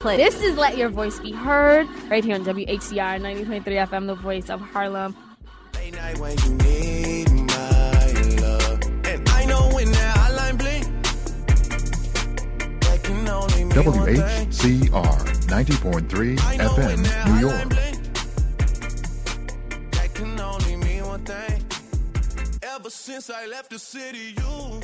Play. This is Let Your Voice Be Heard right here on WHCR 90.3 FM, the voice of Harlem. Late night when you need my love. And I know when that hotline blink, that can only mean one thing. WHCR 90.3 I know when that FM, New York. blink, that can only mean one thing. Ever since I left the city, you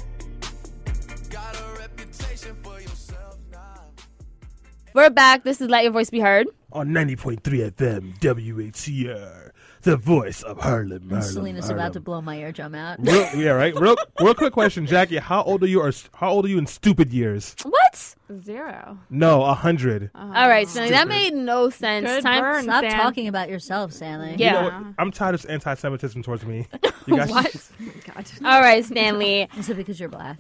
We're back. This is Let Your Voice Be Heard. on 90.3 FM WHCR, the voice of Harlem. Harlem Selena's Harlem. about to blow my eardrum out. Real, yeah, right. Real, real quick question, Jackie. How old are you? Or how old are you in stupid years? What? Zero. No, a hundred. Uh-huh. All right, Stanley, that made no sense. Good Time. burn. Stop Stan. talking about yourself, Stanley. Yeah. You know what? I'm tired of anti-Semitism towards me. You guys, What? Oh God. All right, Stanley. Is it because you're black?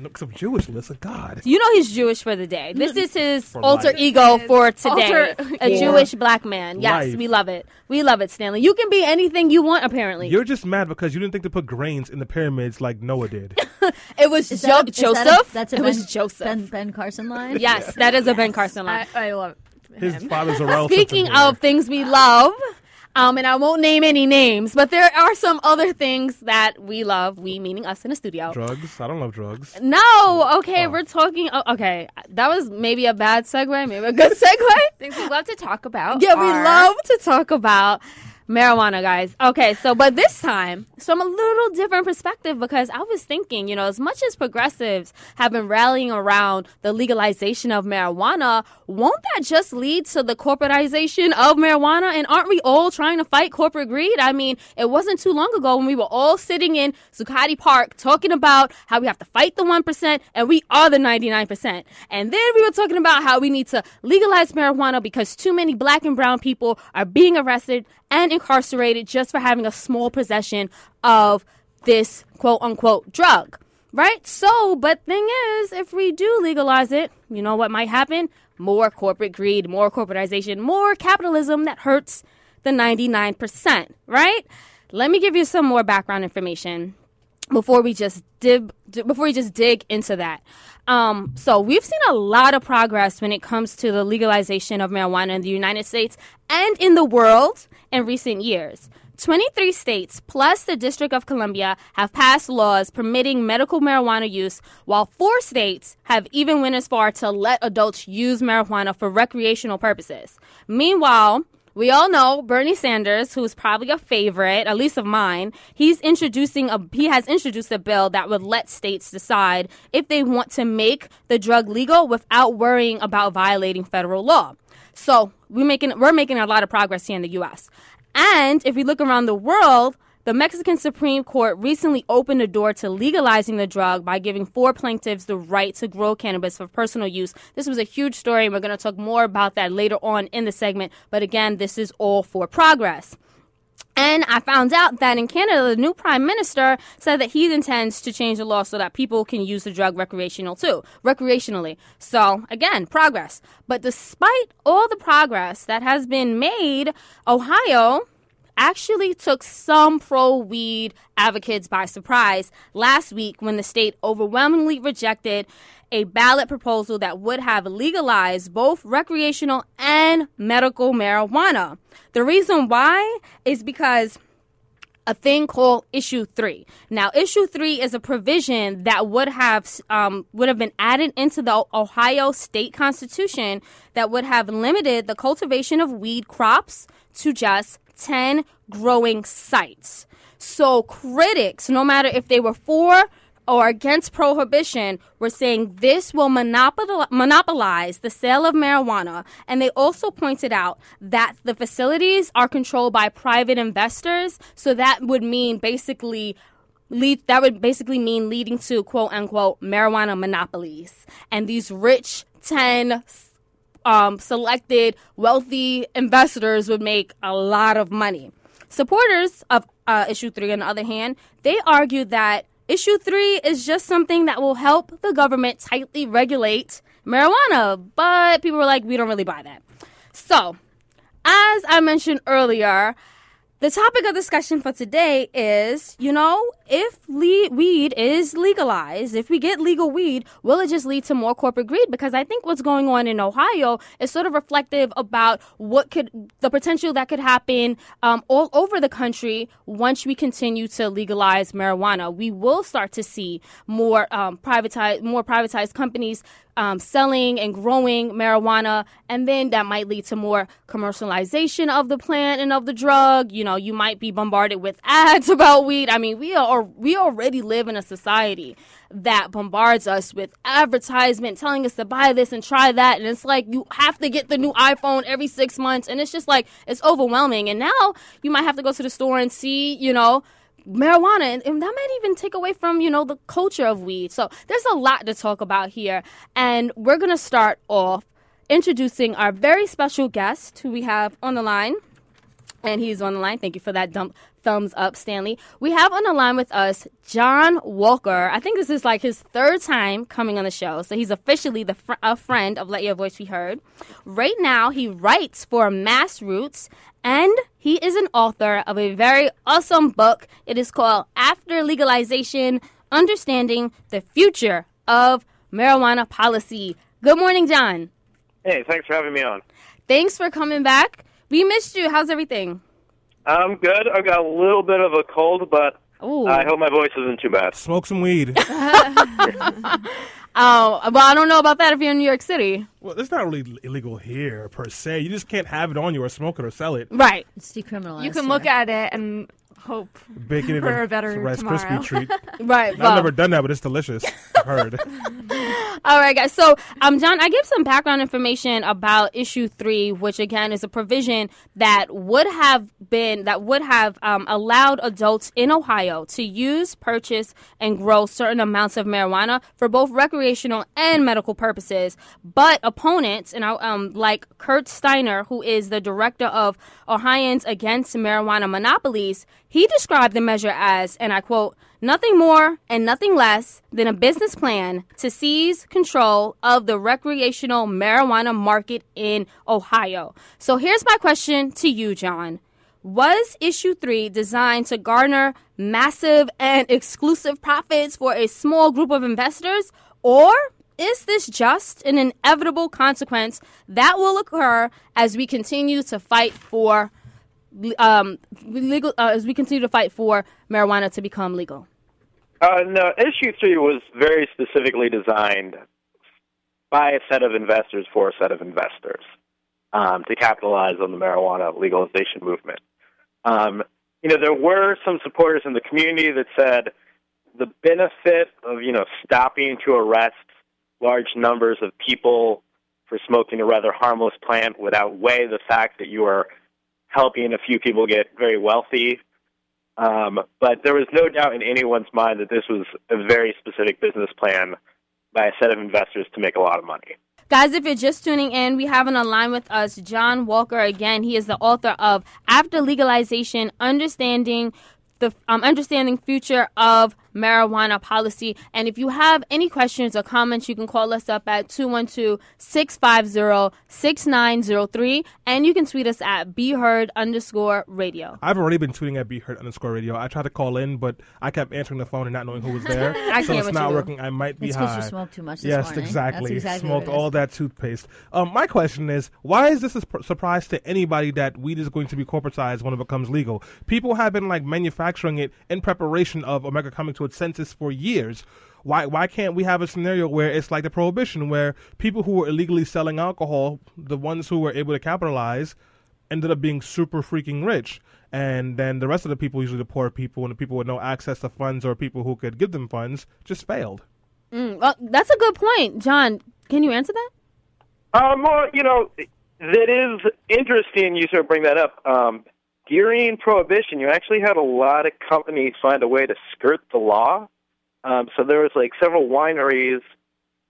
Because I'm Jewish, Melissa. God. You know he's Jewish for the day. This is his For alter life. ego for today. Alter- a For Jewish black man. Yes, life. we love it. We love it, Stanley. You can be anything you want, apparently. You're just mad because you didn't think to put grains in the pyramids like Noah did. it was Is jo- that a- is Joseph. that a- that's a it was Ben- Joseph. Ben, ben Carson line? yes, that is a Ben Carson line. I, I love His father's a relative. Speaking of things we love, um, and I won't name any names, but there are some other things that we love. We meaning us in the studio. drugs, I don't love drugs. No, okay, Oh. we're talking. Oh, okay, that was maybe a bad segue, maybe a good segue. Things we love to talk about. Yeah, we love to talk about marijuana, guys. Okay, so but this time, from a little different perspective, because I was thinking, you know, as much as progressives have been rallying around the legalization of marijuana, won't that just lead to the corporatization of marijuana? And aren't we all trying to fight corporate greed? I mean, it wasn't too long ago when we were all sitting in Zuccotti Park talking about how we have to fight the 1% and we are the 99%. And then we were talking about how we need to legalize marijuana because too many black and brown people are being arrested and incarcerated just for having a small possession of this quote unquote drug. Right? So, but thing is, if we do legalize it, you know what might happen? More corporate greed, more corporatization, more capitalism that hurts the 99%, right? Let me give you some more background information before we just dib, d- before we just dig into that. Um, so we've seen a lot of progress when it comes to the legalization of marijuana in the United States and in the world in recent years. 23 states plus the District of Columbia have passed laws permitting medical marijuana use, while four states have even went as far to let adults use marijuana for recreational purposes. Meanwhile, we all know Bernie Sanders, who's probably a favorite, at least of mine. He's introducing a he has introduced a bill that would let states decide if they want to make the drug legal without worrying about violating federal law. So we're making we're making a lot of progress here in the U.S. And if we look around the world, the Mexican Supreme Court recently opened the door to legalizing the drug by giving four plaintiffs the right to grow cannabis for personal use. This was a huge story, and we're going to talk more about that later on in the segment. But again, this is all for progress. And I found out that in Canada, the new prime minister said that he intends to change the law so that people can use the drug recreational too, recreationally. So again, progress. But despite all the progress that has been made, Ohio actually took some pro weed advocates by surprise last week when the state overwhelmingly rejected a ballot proposal that would have legalized both recreational and medical marijuana. The reason why is because a thing called issue 3 now issue 3 is a provision that would have um, would have been added into the ohio state constitution that would have limited the cultivation of weed crops to just 10 growing sites so critics no matter if they were for or against prohibition were saying this will monopolize the sale of marijuana. And they also pointed out that the facilities are controlled by private investors. So that would mean basically lead that would basically mean leading to quote unquote marijuana monopolies. And these rich 10 um, selected wealthy investors would make a lot of money. Supporters of uh, issue 3 on the other hand, they argue that Issue three is just something that will help the government tightly regulate marijuana, but people were like, we don't really buy that. So, as I mentioned earlier, the topic of discussion for today is, you know, if le- weed is legalized, if we get legal weed, will it just lead to more corporate greed? Because I think what's going on in Ohio is sort of reflective about what could, the potential that could happen um, all over the country once we continue to legalize marijuana. We will start to see more um, privatized, more privatized companies um, selling and growing marijuana, and then that might lead to more commercialization of the plant and of the drug. You know, you might be bombarded with ads about weed. I mean, we are we already live in a society that bombards us with advertisement telling us to buy this and try that, and it's like you have to get the new iPhone every six months, and it's just like it's overwhelming. And now you might have to go to the store and see, you know marijuana. And, and, that might even take away from you know the culture of weed. So there's a lot to talk about here. And we're going to start off introducing our very special guest who we have on the line and he's on the line thank you for that dump thumbs up stanley we have on the line with us john walker i think this is like his third time coming on the show so he's officially the fr- a friend of let your voice be heard right now he writes for Massroots and he is an author of a very awesome book. It is called After Legalization Understanding the Future of Marijuana Policy. Good morning, John. Hey, thanks for having me on. Thanks for coming back. We missed you. How's everything? I'm good. I've got a little bit of a cold, but Ooh. I hope my voice isn't too bad. Smoke some weed. Oh, well, I don't know about that if you're in New York City. well, it's not really illegal here per se. You just can't have it on you or smoke it or sell it. Right. It's decriminalized. You can here. look at it and hope. Bacon For a better Rice tomorrow. Krispie treat. Right. I've never done that, but it's delicious. I've heard. All right, guys. So, um, John, I give some background information about issue three, which again is a provision that would have been that would have um, allowed adults in Ohio to use, purchase, and grow certain amounts of marijuana for both recreational and medical purposes. But opponents, and I, um, like Curt Steiner, who is the director of Ohioans Against Marijuana Monopolies, he described the measure as, and I quote nothing more and nothing less than a business plan to seize control of the recreational marijuana market in Ohio. So here's my question to you, John. Was issue three designed to garner massive and exclusive profits for a small group of investors, or is this just an inevitable consequence that will occur as we continue to fight for um, legal uh, as we continue to fight for marijuana to become legal? Uh, no, issue three was very specifically designed by a set of investors for a set of investors um, to capitalize on the marijuana legalization movement. Um, you know, there were some supporters in the community that said the benefit of you know stopping to arrest large numbers of people for smoking a rather harmless plant would outweigh the fact that you are helping a few people get very wealthy um, but there was no doubt in anyone's mind that this was a very specific business plan by a set of investors to make a lot of money. Guys, if you're just tuning in, we have on the line with us John Walker again. He is the author of After Legalization Understanding the um, Understanding Future of Marijuana Policy. And if you have any questions or comments, you can call us up at 212-650-6903 and you can tweet us at BeHeard underscore radio. I've already been tweeting at BeHeard underscore radio. I tried to call in, but I kept answering the phone and not knowing who was there. I so it's not you. working. I might be It's because high. you smoked too much this yes, morning. exactly. That's exactly Smoked what it is. all that toothpaste. Um, my question is, why is this a sp- surprise to anybody that weed is going to be corporatized when it becomes legal? People have been like manufacturing it in preparation of America coming to its senses for years. Why why can't we have a scenario where it's like the prohibition, where people who were illegally selling alcohol, the ones who were able to capitalize, ended up being super freaking rich. And then the rest of the people, usually the poor people and the people with no access to funds or people who could give them funds, just failed. Mm, well, that's a good point. John, can you answer that? Um, well, you know, that is interesting you sort of bring that up. Um, during Prohibition, you actually had a lot of companies find a way to skirt the law. Um, so there was like several wineries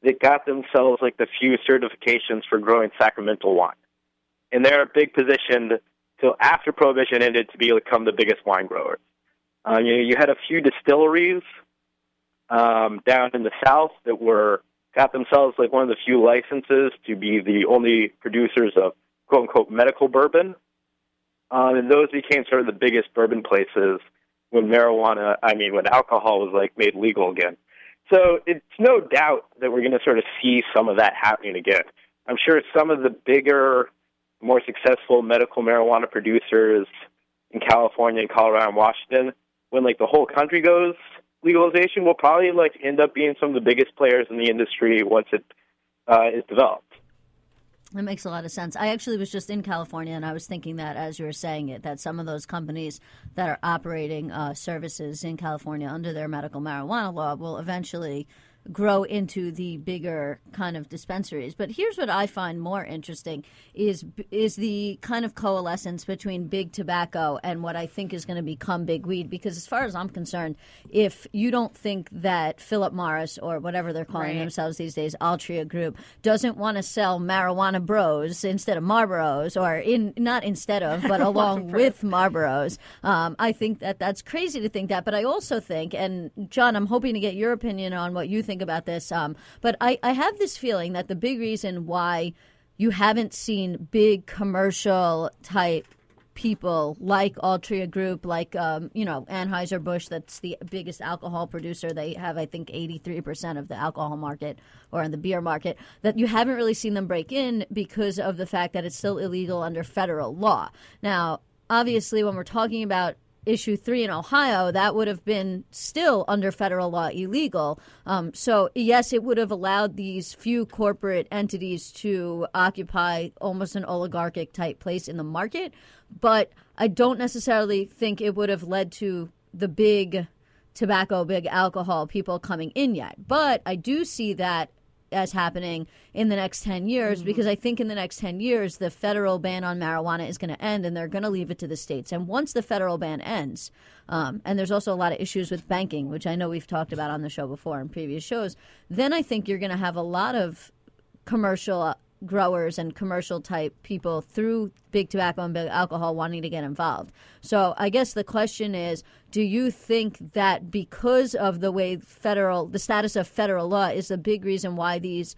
that got themselves like the few certifications for growing sacramental wine, and they're a big position till after Prohibition ended to become the biggest wine growers. Uh, you you had a few distilleries um, down in the south that were got themselves like one of the few licenses to be the only producers of quote unquote medical bourbon. Um, and those became sort of the biggest bourbon places when marijuana, I mean, when alcohol was like made legal again. So it's no doubt that we're going to sort of see some of that happening again. I'm sure some of the bigger, more successful medical marijuana producers in California and Colorado and Washington, when like the whole country goes legalization, will probably like end up being some of the biggest players in the industry once it uh, is developed. That makes a lot of sense. I actually was just in California, and I was thinking that as you were saying it, that some of those companies that are operating uh, services in California under their medical marijuana law will eventually grow into the bigger kind of dispensaries. But here's what I find more interesting is is the kind of coalescence between big tobacco and what I think is going to become big weed because as far as I'm concerned, if you don't think that Philip Morris or whatever they're calling Right. themselves these days, Altria Group doesn't want to sell marijuana bros instead of Marlboros or in not instead of but along with Marlboros, um, I think that that's crazy to think that. But I also think, and John, I'm hoping to get your opinion on what you think about this. Um, but I, I have this feeling that the big reason why you haven't seen big commercial type people like Altria Group, like um, you know Anheuser Busch, that's the biggest alcohol producer. They have, I think, eighty three percent of the alcohol market or in the beer market. That you haven't really seen them break in because of the fact that it's still illegal under federal law. Now, obviously, when we're talking about issue three in Ohio, that would have been still under federal law illegal. Um, so, yes, it would have allowed these few corporate entities to occupy almost an oligarchic type place in the market. But I don't necessarily think it would have led to the big tobacco, big alcohol people coming in yet. But I do see that as happening in the next 10 years because I think in the next 10 years the federal ban on marijuana is going to end and they're going to leave it to the states. And once the federal ban ends, um, and there's also a lot of issues with banking, which I know we've talked about on the show before in previous shows, then I think you're going to have a lot of commercial uh, growers and commercial type people through big tobacco and big alcohol wanting to get involved. So I guess the question is, do you think that because of the way federal the status of federal law is a big reason why these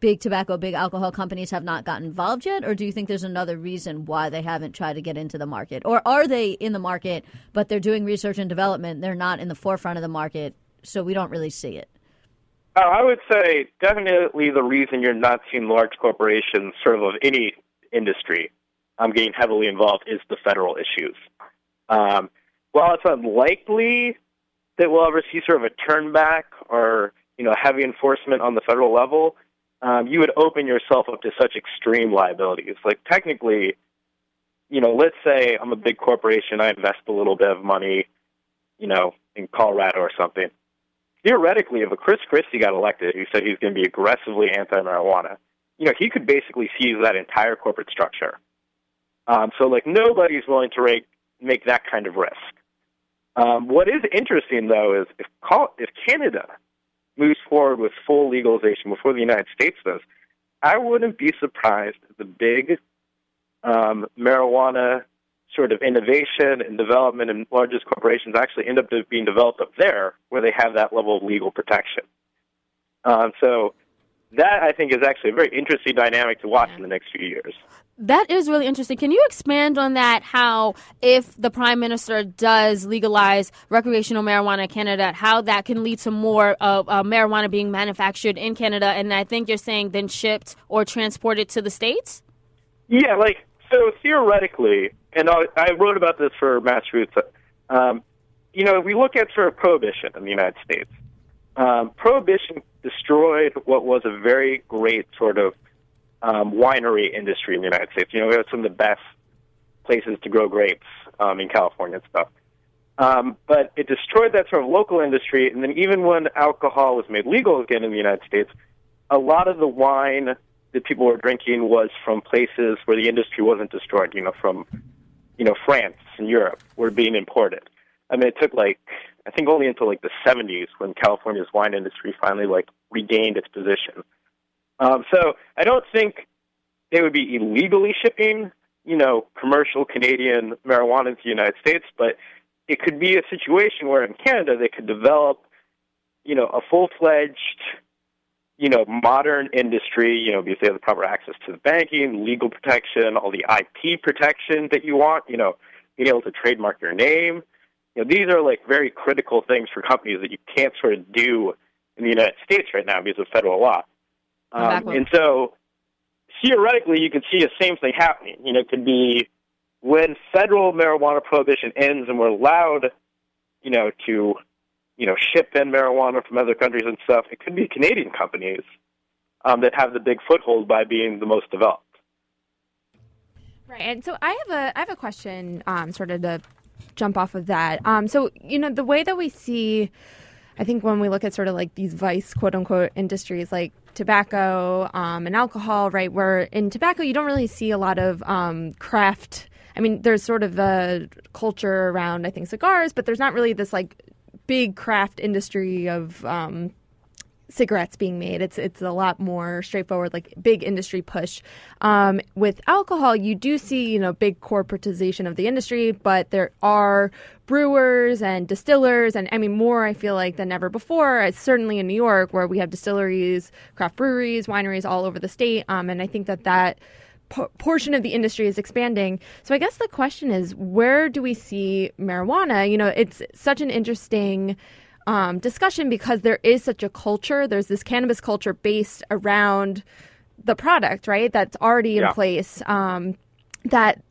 big tobacco, big alcohol companies have not gotten involved yet? Or do you think there's another reason why they haven't tried to get into the market? Or are they in the market, but they're doing research and development? They're not in the forefront of the market, so we don't really see it. Oh, I would say definitely the reason you're not seeing large corporations, sort of of any industry, um, getting heavily involved is the federal issues. Um, while it's unlikely that we'll ever see sort of a turn back or you know heavy enforcement on the federal level, um, you would open yourself up to such extreme liabilities. Like technically, you know, let's say I'm a big corporation, I invest a little bit of money, you know, in Colorado or something theoretically, if a Chris Christie got elected who said he's going to be aggressively anti-marijuana, you know, he could basically seize that entire corporate structure. Um, so, like, nobody's willing to rake, make that kind of risk. Um, what is interesting, though, is if, if Canada moves forward with full legalization before the United States does, I wouldn't be surprised if the big um, marijuana sort of innovation and development and largest corporations actually end up being developed up there where they have that level of legal protection. Um, so that I think is actually a very interesting dynamic to watch in the next few years. That is really interesting. Can you expand on that? How, if the prime minister does legalize recreational marijuana in Canada, how that can lead to more of uh, marijuana being manufactured in Canada, and I think you're saying then shipped or transported to the states? Yeah, like so theoretically, and I, wrote about this for Massroots. Um, you know, if we look at sort of prohibition in the United States, um, prohibition destroyed what was a very great sort of um, winery industry in the United States. You know, we have some of the best places to grow grapes um, in California and stuff. Um, but it destroyed that sort of local industry, and then even when alcohol was made legal again in the United States, a lot of the wine that people were drinking was from places where the industry wasn't destroyed. You know, from you know France and Europe were being imported. I mean, it took like I think only until like the 70s when California's wine industry finally like regained its position. Um, so I don't think they would be illegally shipping, you know, commercial Canadian marijuana to the United States, but it could be a situation where in Canada they could develop, you know, a full-fledged you know, modern industry, you know, because they have the proper access to the banking, legal protection, all the IP protection that you want, you know, being able to trademark your name. You know, these are like very critical things for companies that you can't sort of do in the United States right now because of federal law. Um, and so theoretically, you could see the same thing happening. You know, it could be when federal marijuana prohibition ends and we're allowed, you know, to, you know, ship in marijuana from other countries and stuff. It could be Canadian companies um, that have the big foothold by being the most developed. Right, and so I have a I have a question, um, sort of to jump off of that. Um, so you know the way that we see, I think when we look at sort of like these vice quote unquote industries like tobacco um, and alcohol, right? Where in tobacco you don't really see a lot of um, craft. I mean, there's sort of a culture around I think cigars, but there's not really this like big craft industry of um, cigarettes being made. It's it's a lot more straightforward, like big industry push. Um, with alcohol, you do see you know big corporatization of the industry, but there are brewers and distillers, and I mean more. I feel like than ever before. It's certainly in New York, where we have distilleries, craft breweries, wineries all over the state, um, and I think that that po- portion of the industry is expanding. So I guess the question is, where do we see marijuana? You know, it's such an interesting um, discussion because there is such a culture. There's this cannabis culture based around the product, right? That's already in Yeah. place. Um, that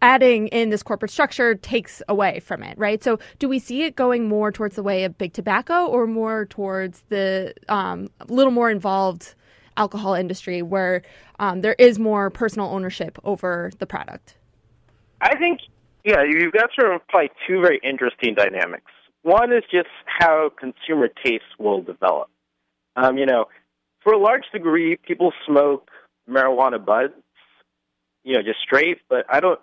adding in this corporate structure takes away from it, right? So, do we see it going more towards the way of big tobacco, or more towards the um, little more involved alcohol industry, where um, there is more personal ownership over the product? I think, yeah, you've got sort of probably two very interesting dynamics. One is just how consumer tastes will develop. Um, you know, for a large degree, people smoke marijuana buds, you know, just straight, but I don't,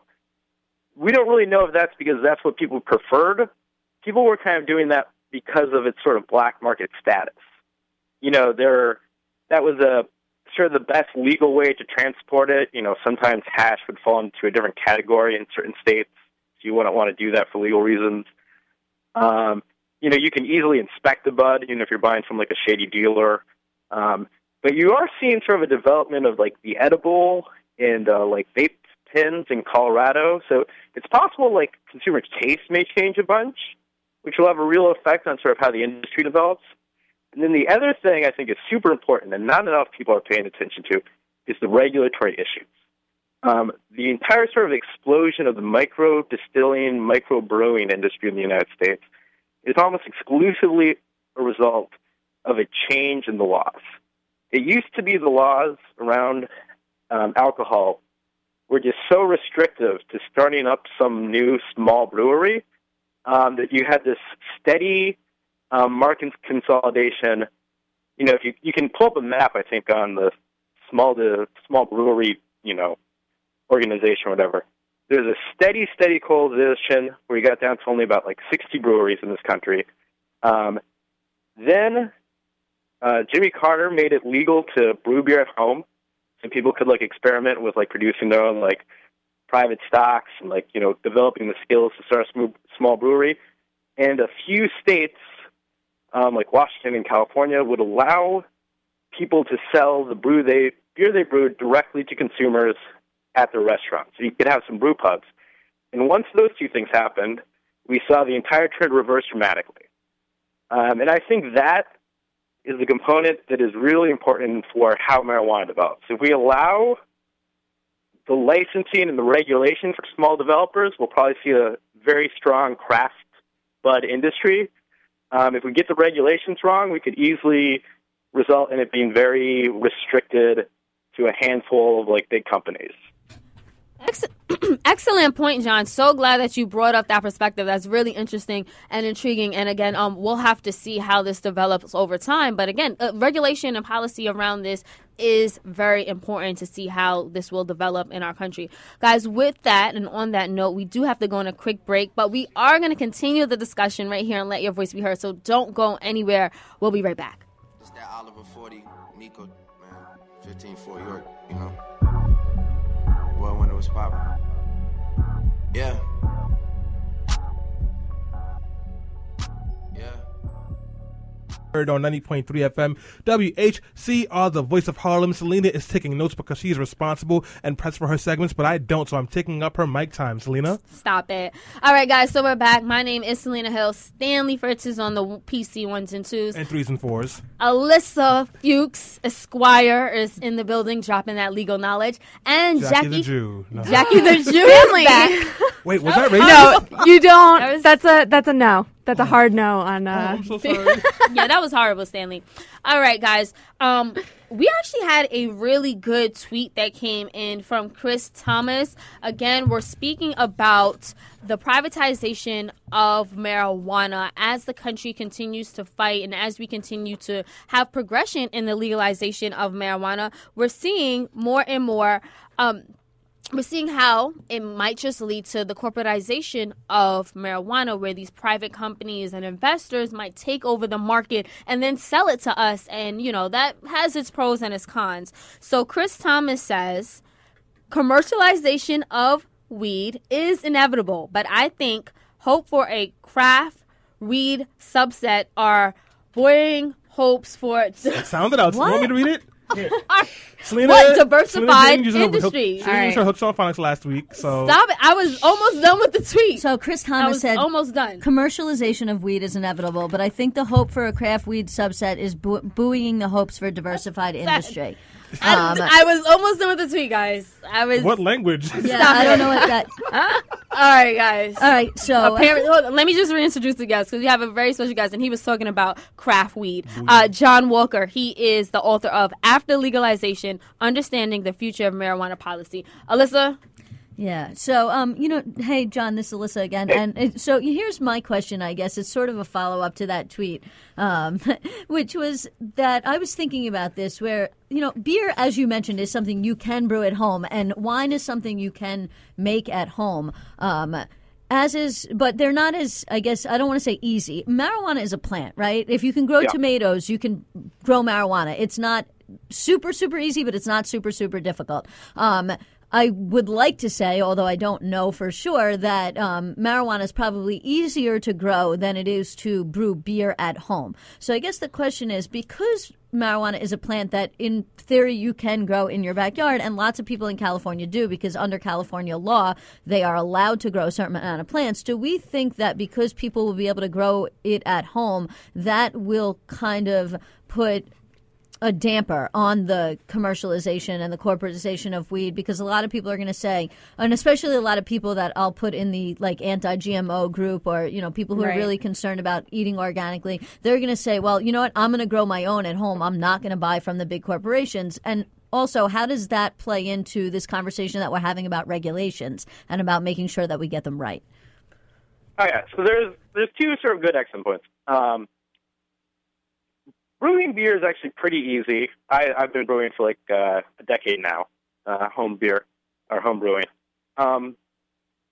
we don't really know if that's because that's what people preferred. People were kind of doing that because of its sort of black market status. You know, there, that was a sort of the best legal way to transport it. You know, sometimes hash would fall into a different category in certain states. So you wouldn't want to do that for legal reasons. Um, you know, you can easily inspect the bud, even if you're buying from like a shady dealer. Um, but you are seeing sort of a development of like the edible and uh, like vape pins in Colorado. So it's possible like consumer taste may change a bunch, which will have a real effect on sort of how the industry develops. And then the other thing I think is super important and not enough people are paying attention to is the regulatory issues. Um, the entire sort of explosion of the micro distilling, micro brewing industry in the United States is almost exclusively a result of a change in the laws. It used to be the laws around um, alcohol were just so restrictive to starting up some new small brewery um, that you had this steady um, market consolidation. You know, if you you can pull up a map, I think on the small to small brewery, you know, organization or whatever. There's a steady, steady coalition where you got down to only about like 60 breweries in this country. Um, then uh, Jimmy Carter made it legal to brew beer at home, and people could like experiment with like producing their own like private stocks and like you know developing the skills to start a sm- small brewery. And a few states, um, like Washington and California, would allow people to sell the brew they beer they brewed directly to consumers at their restaurants. So you could have some brew pubs. And once those two things happened, we saw the entire trend reverse dramatically. Um, and I think that is the component that is really important for how marijuana develops. If we allow the licensing and the regulation for small developers, we'll probably see a very strong craft bud industry. Um, if we get the regulations wrong, we could easily result in it being very restricted to a handful of like big companies. Excellent point, John. So glad that you brought up that perspective. That's really interesting and intriguing. And again, um, we'll have to see how this develops over time. But again, uh, regulation and policy around this is very important to see how this will develop in our country. Guys, with that and on that note, we do have to go on a quick break, but we are going to continue the discussion right here and let your voice be heard. So don't go anywhere. We'll be right back. It's that Oliver 40, Miko, man. 15 Fort York, you know. Well, when it was popping. Yeah. Yeah. Heard on 90.3 FM, WHCR, uh, the voice of Harlem. Selena is taking notes because she's responsible and pressed for her segments, but I don't, so I'm taking up her mic time. Selena? Stop it. All right, guys, so we're back. My name is Selena Hill. Stanley Fritz is on the PC ones and twos. And threes and fours. Alyssa Fuchs Esquire is in the building, dropping that legal knowledge. And Jackie, Jackie, the Jew. No. Jackie the Jew is back. Wait, was that racist? No, you don't. That was- that's a that's a no. That's a hard no on. Oh, Uh, I'm so yeah, that was horrible, Stanley. All right, guys. Um, we actually had a really good tweet that came in from Chris Thomas. Again, we're speaking about the privatization of marijuana as the country continues to fight and as we continue to have progression in the legalization of marijuana. We're seeing more and more. Um, we're seeing how it might just lead to the corporatization of marijuana, where these private companies and investors might take over the market and then sell it to us. And, you know, that has its pros and its cons. So, Chris Thomas says commercialization of weed is inevitable, but I think hope for a craft weed subset are buoying hopes for. It sounded out. You want me to read it? Selena, What? Diversified Selena didn't her hook- industry. She didn't All use her hooks on phonics last week, so Stop it. I was almost done with the tweet. So Chris I Thomas was said almost done. commercialization of weed is inevitable, but I think the hope for a craft weed subset is bu- buoying the hopes for a diversified industry. I, Um, I was almost done with the tweet, guys. I was. what language? yeah, I don't know what that. All right, guys. All right, so Apparently, hold on, let me just reintroduce the guest because we have a very special guest, and he was talking about craft weed. Uh, John Walker, he is the author of After Legalization: Understanding the Future of Marijuana Policy. Alyssa, Yeah. So, um, you know, hey, John, this is Alyssa again. And it, so here's my question, I guess. It's sort of a follow up to that tweet, um, which was that I was thinking about this where, you know, beer, as you mentioned, is something you can brew at home, and wine is something you can make at home. Um, as is, but they're not as, I guess, I don't want to say easy. Marijuana is a plant, right? If you can grow Yeah. tomatoes, you can grow marijuana. It's not super, super easy, but it's not super, super difficult. Um, I would like to say, although I don't know for sure, that um, marijuana is probably easier to grow than it is to brew beer at home. So I guess the question is because marijuana is a plant that, in theory, you can grow in your backyard, and lots of people in California do because under California law, they are allowed to grow a certain amount of plants. Do we think that because people will be able to grow it at home, that will kind of put a damper on the commercialization and the corporatization of weed because a lot of people are going to say, and especially a lot of people that I'll put in the like anti-GMO group or you know people who are really concerned about eating organically, they're going to say, well, you know what, I'm going to grow my own at home. I'm not going to buy from the big corporations and. Also, how does that play into this conversation that we're having about regulations and about making sure that we get them right? Oh yeah, so there's there's two sort of good excellent points. Um, brewing beer is actually pretty easy. I, I've been brewing for like uh, a decade now, uh, home beer or home brewing. Um,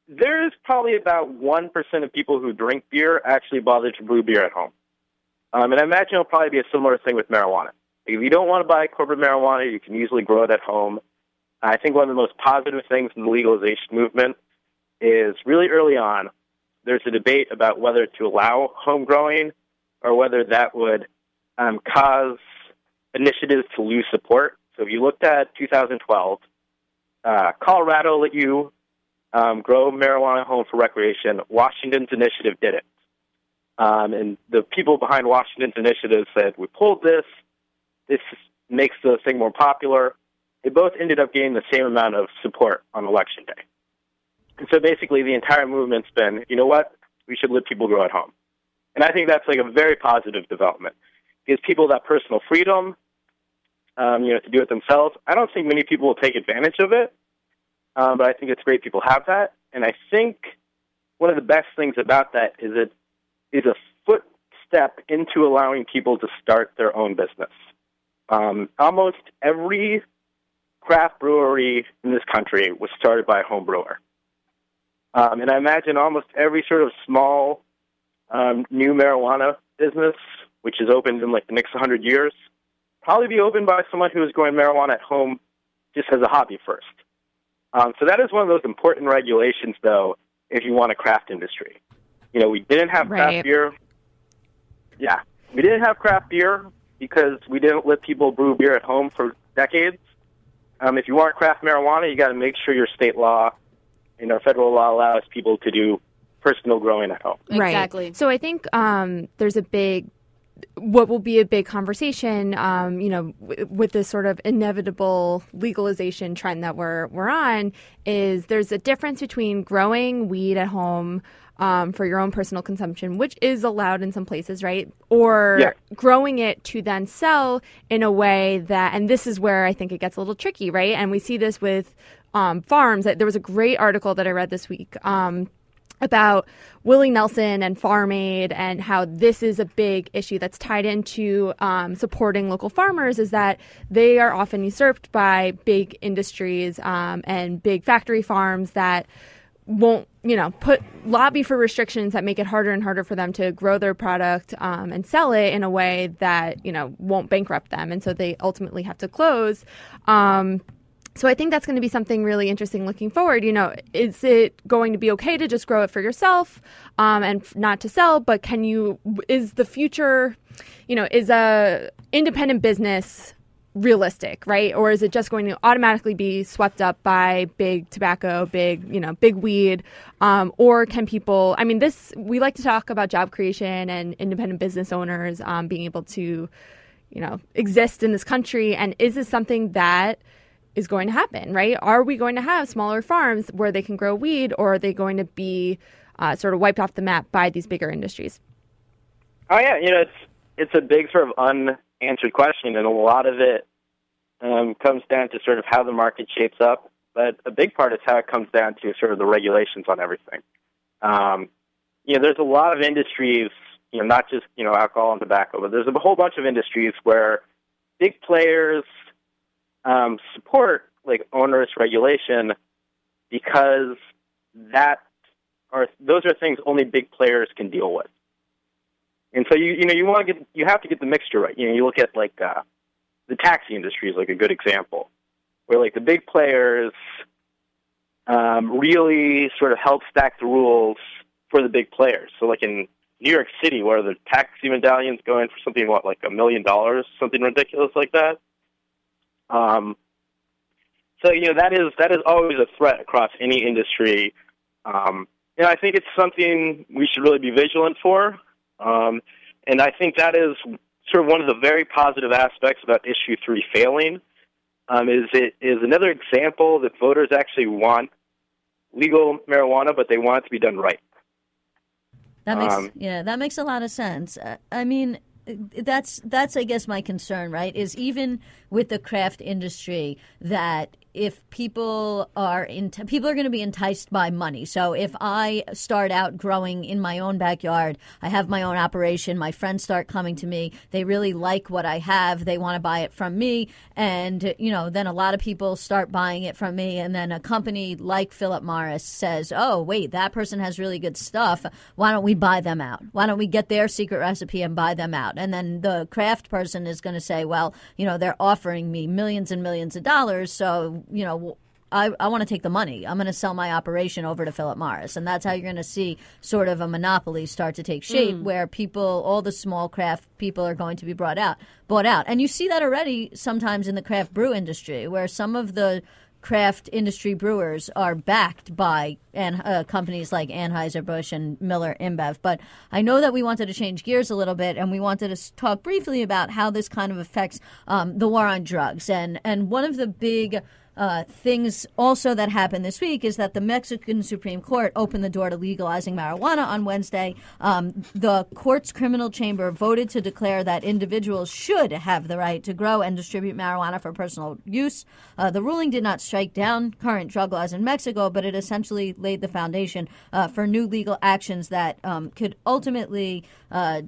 there's probably about one percent of people who drink beer actually bother to brew beer at home, um, and I imagine it'll probably be a similar thing with marijuana. If you don't want to buy corporate marijuana, you can easily grow it at home. I think one of the most positive things in the legalization movement is really early on there's a debate about whether to allow home growing or whether that would um, cause initiatives to lose support. So if you looked at 2012, uh, Colorado let you um, grow marijuana at home for recreation. Washington's initiative did it. Um, and the people behind Washington's initiative said, we pulled this. This makes the thing more popular. They both ended up getting the same amount of support on election day. And so basically, the entire movement's been, you know what? We should let people grow at home. And I think that's like a very positive development. Gives people that personal freedom, um, you know, to do it themselves. I don't think many people will take advantage of it, um, but I think it's great people have that. And I think one of the best things about that is it is a footstep into allowing people to start their own business. Um, almost every craft brewery in this country was started by a home brewer. Um, and I imagine almost every sort of small um, new marijuana business, which is opened in like the next 100 years, probably be opened by someone who is growing marijuana at home just as a hobby first. Um, so that is one of those important regulations, though, if you want a craft industry. You know, we didn't have Right. craft beer. Yeah. we didn't have craft beer because we didn't let people brew beer at home for decades. Um, if you want craft marijuana, you got to make sure your state law and our federal law allows people to do personal growing at home. Right. Exactly. So I think um, there's a big, what will be a big conversation, um, you know, w- with this sort of inevitable legalization trend that we're we're on, is there's a difference between growing weed at home. Um, for your own personal consumption, which is allowed in some places, right? Or Yeah. growing it to then sell in a way that, and this is where I think it gets a little tricky, right? And we see this with um, farms. There was a great article that I read this week um, about Willie Nelson and Farm Aid and how this is a big issue that's tied into um, supporting local farmers is that they are often usurped by big industries um, and big factory farms that won't you know put lobby for restrictions that make it harder and harder for them to grow their product um, and sell it in a way that you know won't bankrupt them. And so they ultimately have to close. Um, so I think that's going to be something really interesting looking forward. You know, is it going to be okay to just grow it for yourself um, and not to sell? But can you? Is the future, you know, is a independent business realistic, right? Or is it just going to automatically be swept up by big tobacco, big, you know, big weed? Um, or can people, I mean, this, we like to talk about job creation and independent business owners um, being able to, you know, exist in this country. And is this something that is going to happen, right? Are we going to have smaller farms where they can grow weed or are they going to be uh, sort of wiped off the map by these bigger industries? Oh yeah, you know it's it's a big sort of unanswered question, and a lot of it um, comes down to sort of how the market shapes up. But a big part is how it comes down to sort of the regulations on everything. Um, you know, there's a lot of industries, you know, not just you know alcohol and tobacco, but there's a whole bunch of industries where big players um, support like onerous regulation because that are those are things only big players can deal with. And so you you know you want to get you have to get the mixture right. You know you look at like uh, the taxi industry is like a good example, where like the big players um, really sort of help stack the rules for the big players. So like in New York City, where the taxi medallions going for something what like a million dollars, something ridiculous like that. Um, so you know that is that is always a threat across any industry. Um, and I think it's something we should really be vigilant for. Um, and I think that is sort of one of the very positive aspects about issue three failing. Um, is it is another example that voters actually want legal marijuana, but they want it to be done right. That makes Um, yeah, that makes a lot of sense. Uh, I mean, that's that's I guess my concern, right? Is even with the craft industry that if people are in, people are going to be enticed by money. So if I start out growing in my own backyard, I have my own operation, my friends start coming to me, they really like what I have, they want to buy it from me, and you know, then a lot of people start buying it from me, and then a company like Philip Morris says, "Oh, wait, that person has really good stuff. Why don't we buy them out? Why don't we get their secret recipe and buy them out?" And then the craft person is going to say, "Well, you know, they're offering me millions and millions of dollars, so you know." I, I want to take the money. I'm going to sell my operation over to Philip Morris. And that's how you're going to see sort of a monopoly start to take shape where people, all the small craft people are going to be brought out, bought out. And you see that already sometimes in the craft brew industry where some of the craft industry brewers are backed by and uh, companies like Anheuser-Busch and Miller InBev. But I know that we wanted to change gears a little bit and we wanted to talk briefly about how this kind of affects um, the war on drugs. And, and one of the big uh, things also that happened this week is that the Mexican Supreme Court opened the door to legalizing marijuana on Wednesday. Um, the court's criminal chamber voted to declare that individuals should have the right to grow and distribute marijuana for personal use. Uh, the ruling did not strike down current drug laws in Mexico, but it essentially laid the foundation uh, for new legal actions that um, could ultimately. Uh,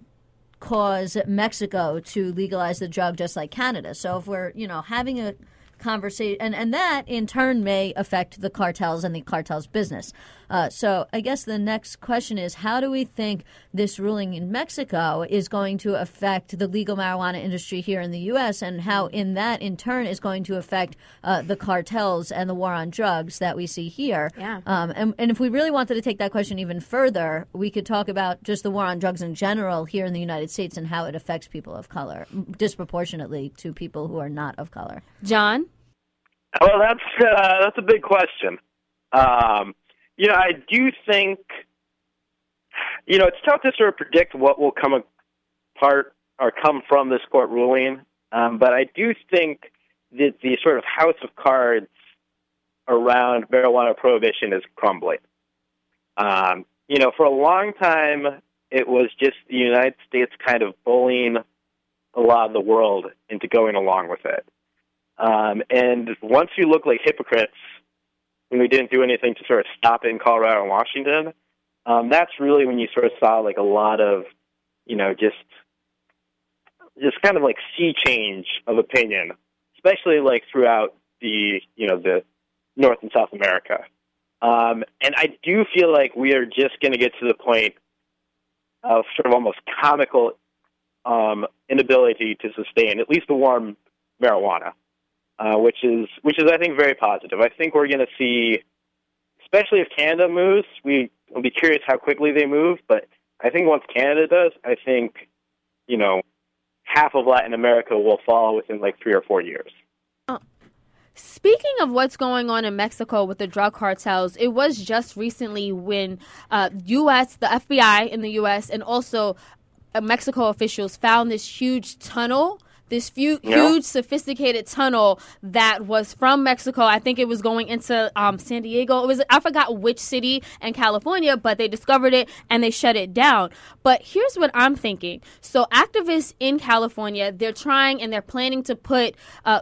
cause Mexico to legalize the drug just like Canada. So if we're, you know, having a conversation, and, and that in turn may affect the cartels and the cartels' business. Uh, so I guess the next question is how do we think this ruling in Mexico is going to affect the legal marijuana industry here in the U.S., and how in that in turn is going to affect uh, the cartels and the war on drugs that we see here? Yeah. Um, and, and if we really wanted to take that question even further, we could talk about just the war on drugs in general here in the United States and how it affects people of color disproportionately to people who are not of color. John? Well, that's uh, that's a big question. Um, you know, I do think, you know, it's tough to sort of predict what will come apart or come from this court ruling. Um, but I do think that the sort of house of cards around marijuana prohibition is crumbling. Um, you know, for a long time, it was just the United States kind of bullying a lot of the world into going along with it. Um, and once you look like hypocrites we didn't do anything to sort of stop in Colorado and Washington, um, that's really when you sort of saw like a lot of, you know, just just kind of like sea change of opinion, especially like throughout the you know the North and South America. Um, and I do feel like we are just going to get to the point of sort of almost comical um, inability to sustain at least the warm marijuana, uh, which is which is I think very positive. I think we're going to see, especially if Canada moves, we will be curious how quickly they move. But I think once Canada does, I think you know half of Latin America will follow within like three or four years. Speaking of what's going on in Mexico with the drug cartels, it was just recently when uh, U.S., the FBI in the U.S., and also uh, Mexico officials found this huge tunnel. This few, Yeah. huge, sophisticated tunnel that was from Mexico. I think it was going into um, San Diego. It was I forgot which city in California, but they discovered it and they shut it down. But here's what I'm thinking. So activists in California, they're trying and they're planning to put uh,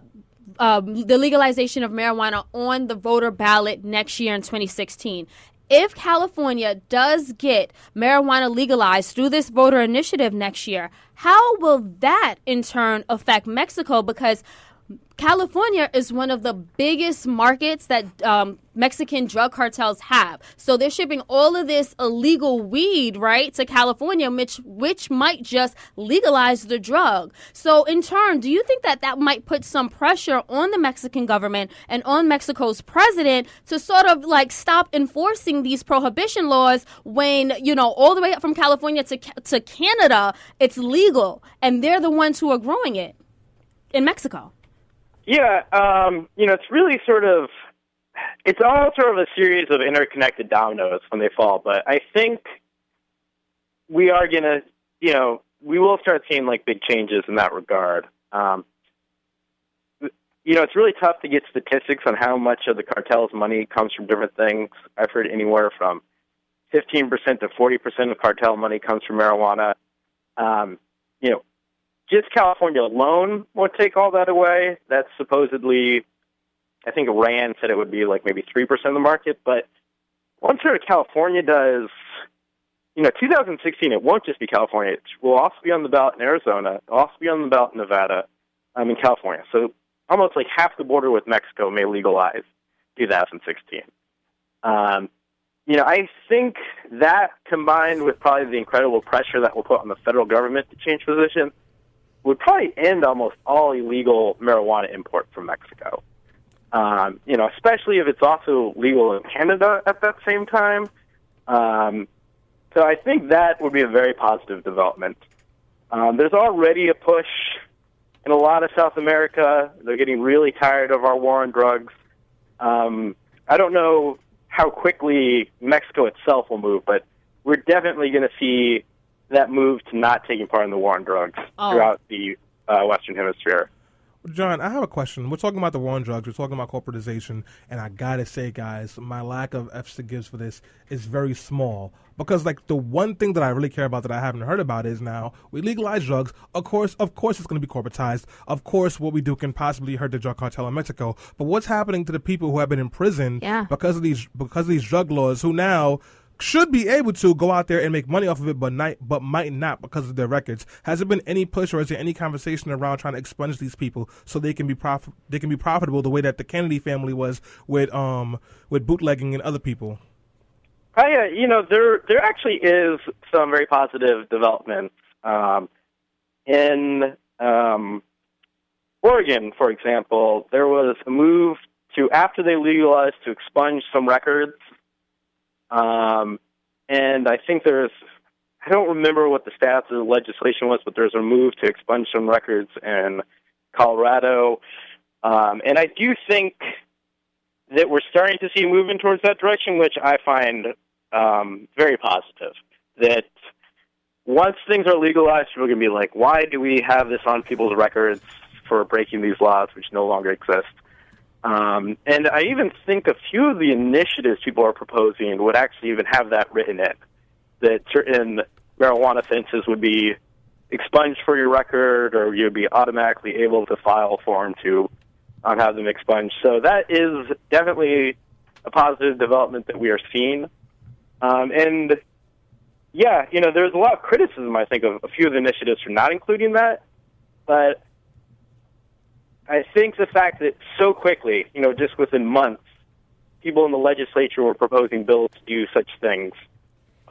um, the legalization of marijuana on the voter ballot next year in 2016. If California does get marijuana legalized through this voter initiative next year, how will that in turn affect Mexico? Because California is one of the biggest markets that um, Mexican drug cartels have. So they're shipping all of this illegal weed, right, to California, which which might just legalize the drug. So in turn, do you think that that might put some pressure on the Mexican government and on Mexico's president to sort of like stop enforcing these prohibition laws when you know all the way up from California to to Canada, it's legal, and they're the ones who are growing it in Mexico. Yeah, um, you know, it's really sort of it's all sort of a series of interconnected dominoes when they fall. But I think we are gonna, you know, we will start seeing like big changes in that regard. Um, you know, it's really tough to get statistics on how much of the cartel's money comes from different things. I've heard anywhere from 15% to 40% of cartel money comes from marijuana. Um, you know, just California alone won't take all that away. That's supposedly, I think Rand said it would be like maybe 3% of the market. But once sort of California does, you know, 2016, it won't just be California. It will also be on the ballot in Arizona. It'll also be on the ballot in Nevada, um, in California. So almost like half the border with Mexico may legalize 2016. Um, you know, I think that combined with probably the incredible pressure that will put on the federal government to change position would probably end almost all illegal marijuana import from Mexico. Um, you know, especially if it's also legal in Canada at that same time. Um, so I think that would be a very positive development. Um, there's already a push in a lot of South America. They're getting really tired of our war on drugs. Um, I don't know how quickly Mexico itself will move, but we're definitely going to see that move to not taking part in the war on drugs Oh. throughout the uh, Western Hemisphere. Jon, I have a question. We're talking about the war on drugs. We're talking about corporatization, and I gotta say, guys, my lack of F's to gives for this is very small because, like, the one thing that I really care about that I haven't heard about is now we legalize drugs. Of course, of course, it's going to be corporatized. Of course, what we do can possibly hurt the drug cartel in Mexico. But what's happening to the people who have been imprisoned Yeah. because of these because of these drug laws? Who now should be able to go out there and make money off of it, but not, but might not because of their records. Has there been any push or is there any conversation around trying to expunge these people so they can be prof- they can be profitable the way that the Kennedy family was with um with bootlegging and other people? I, uh, you know, there there actually is some very positive developments um, in um, Oregon, for example. There was a move to after they legalized to expunge some records, um, and I think there's I don't remember what the stats of the legislation was, but there's a move to expunge some records in Colorado, um, and I do think that we're starting to see a movement towards that direction, which I find um, very positive. That once things are legalized, people are going to be like, why do we have this on people's records for breaking these laws, which no longer exist? Um, and I even think a few of the initiatives people are proposing would actually even have that written in, that certain marijuana offenses would be expunged for your record, or you'd be automatically able to file for them to um, have them expunged. So that is definitely a positive development that we are seeing. Um, and yeah, you know, there's a lot of criticism, I think, of a few of the initiatives for not including that. But I think the fact that so quickly, you know, just within months, people in the legislature were proposing bills to do such things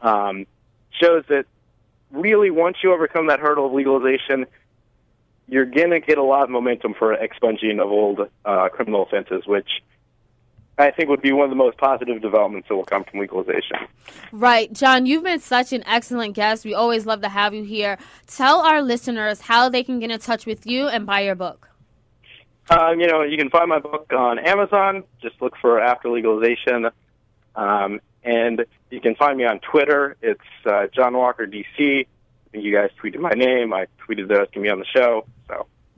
um, shows that really once you overcome that hurdle of legalization, you're going to get a lot of momentum for expunging of old uh, criminal offenses, which I think would be one of the most positive developments that will come from legalization. Right. Jon, you've been such an excellent guest. We always love to have you here. Tell our listeners how they can get in touch with you and buy your book. Um, you know, you can find my book on Amazon. Just look for After Legalization. Um, and you can find me on Twitter. It's uh, Jon Walker DC. I think you guys tweeted my name. I tweeted that I to be on the show.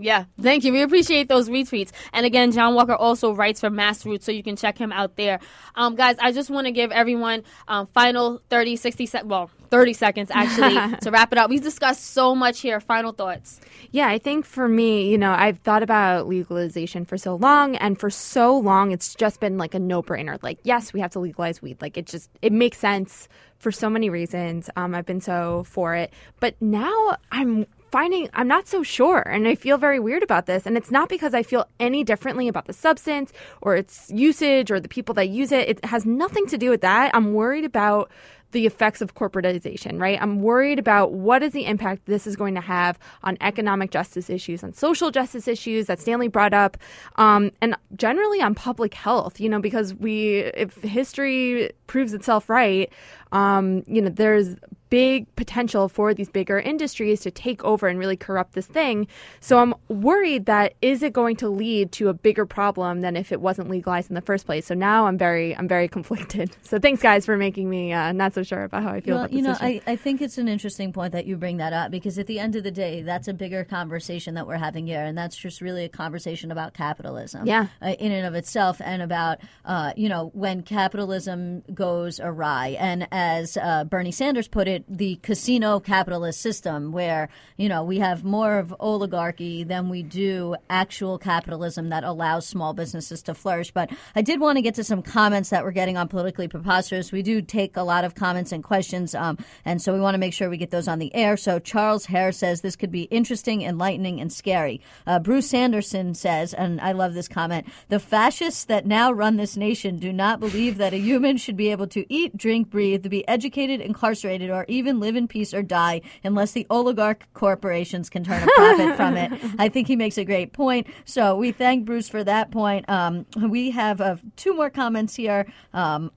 Yeah, thank you. We appreciate those retweets. And again, Jon Walker also writes for Massroots, so you can check him out there. Um, guys, I just want to give everyone um, final 30, 60 seconds, well, 30 seconds actually, to wrap it up. We've discussed so much here. Final thoughts. Yeah, I think for me, you know, I've thought about legalization for so long, and for so long, it's just been like a no brainer. Like, yes, we have to legalize weed. Like, it just, it makes sense for so many reasons. Um, I've been so for it. But now I'm finding I'm not so sure and I feel very weird about this and it's not because I feel any differently about the substance or its usage or the people that use it. It has nothing to do with that. I'm worried about the effects of corporatization, right? I'm worried about what is the impact this is going to have on economic justice issues, on social justice issues that Stanley brought up, um, and generally on public health. You know, because we, if history proves itself right, um, you know, there's big potential for these bigger industries to take over and really corrupt this thing. So I'm worried that is it going to lead to a bigger problem than if it wasn't legalized in the first place. So now I'm very I'm very conflicted. So thanks guys for making me uh, not so sure about how I feel well, about this you know, issue. I, I think it's an interesting point that you bring that up because at the end of the day, that's a bigger conversation that we're having here, and that's just really a conversation about capitalism, Yeah. uh, in and of itself, and about uh, you know when capitalism goes awry, and as uh, Bernie Sanders put it, the casino capitalist system, where you know we have more of oligarchy than we do actual capitalism that allows small businesses to flourish. But I did want to get to some comments that we're getting on politically preposterous. We do take a lot of comments and questions, um, and so we want to make sure we get those on the air. So Charles Hare says this could be interesting, enlightening, and scary. Uh, Bruce Sanderson says, and I love this comment: the fascists that now run this nation do not believe that a human should be able to eat, drink, breathe, to be educated, incarcerated, or even live in peace or die unless the oligarch corporations can turn a profit from it. I think he makes a great point. So we thank Bruce for that point. Um, we have uh, two more comments here. Um,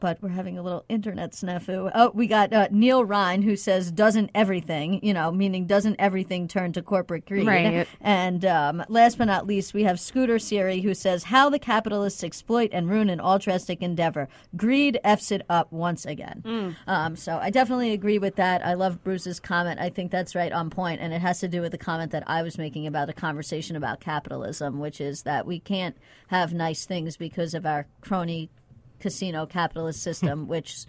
but we're having a little internet snafu. Oh, we got uh, Neil Ryan who says, "Doesn't everything, you know, meaning doesn't everything turn to corporate greed?" Right. And um, last but not least, we have Scooter Siri who says, "How the capitalists exploit and ruin an altruistic endeavor. Greed f's it up once again." Um, so I definitely agree with that. I love Bruce's comment. I think that's right on point, and it has to do with the comment that I was making about a conversation about capitalism, which is that we can't have nice things because of our crony casino capitalist system, which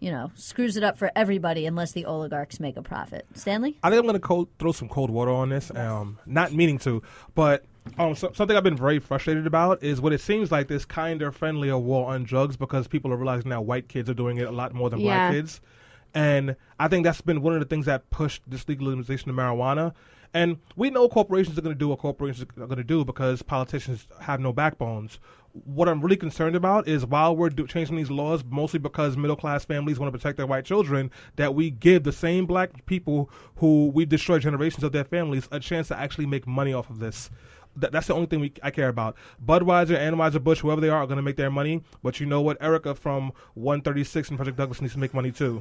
you know screws it up for everybody unless the oligarchs make a profit. Stanley, I think I'm going to cold, throw some cold water on this. Um, not meaning to, but Um, so, something I've been very frustrated about is what it seems like this kinder, friendlier war on drugs because people are realizing now white kids are doing it a lot more than Yeah. black kids. And I think that's been one of the things that pushed this legalization of marijuana. And we know corporations are going to do what corporations are going to do because politicians have no backbones. What I'm really concerned about is while we're do- changing these laws, mostly because middle class families want to protect their white children, that we give the same black people who we've destroyed generations of their families a chance to actually make money off of this. Th- that's the only thing we, I care about. Budweiser, Anheuser Busch, whoever they are, are going to make their money. But you know what? Erica from 136 and Project Douglas needs to make money too.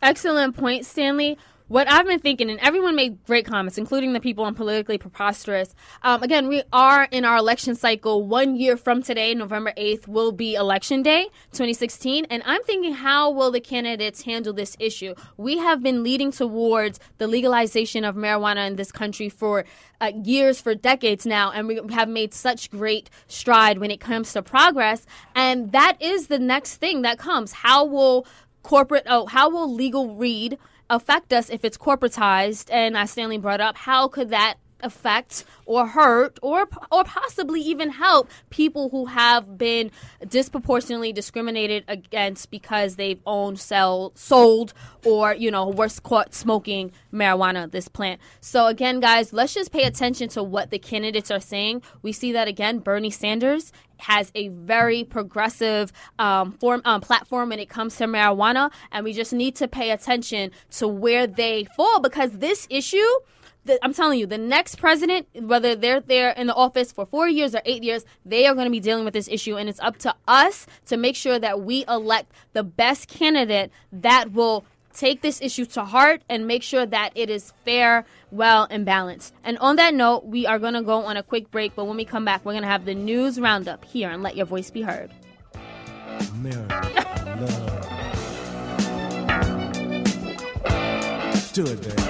Excellent point, Stanley. What I've been thinking, and everyone made great comments, including the people on Politically Preposterous. Um, again, we are in our election cycle. One year from today, November 8th, will be Election Day 2016. And I'm thinking, how will the candidates handle this issue? We have been leading towards the legalization of marijuana in this country for uh, years, for decades now, and we have made such great stride when it comes to progress. And that is the next thing that comes. How will corporate oh how will legal read affect us if it's corporatized and as stanley brought up how could that affect or hurt or or possibly even help people who have been disproportionately discriminated against because they've owned sell sold or you know were caught smoking marijuana this plant so again guys let's just pay attention to what the candidates are saying we see that again bernie sanders has a very progressive um, form um, platform when it comes to marijuana, and we just need to pay attention to where they fall because this issue. The, I'm telling you, the next president, whether they're there in the office for four years or eight years, they are going to be dealing with this issue, and it's up to us to make sure that we elect the best candidate that will take this issue to heart and make sure that it is fair, well, and balanced. And on that note, we are going to go on a quick break, but when we come back, we're going to have the news roundup here and let your voice be heard. America, love. Do it, baby.